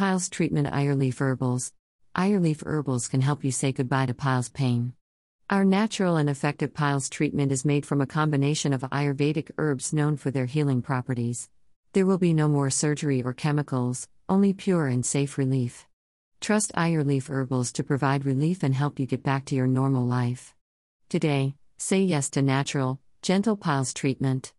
Piles Treatment Ayurleaf Herbals. Ayurleaf Herbals can help you say goodbye to piles pain. Our natural and effective piles treatment is made from a combination of Ayurvedic herbs known for their healing properties. There will be no more surgery or chemicals, only pure and safe relief. Trust Ayurleaf Herbals to provide relief and help you get back to your normal life. Today, say yes to natural, gentle piles treatment.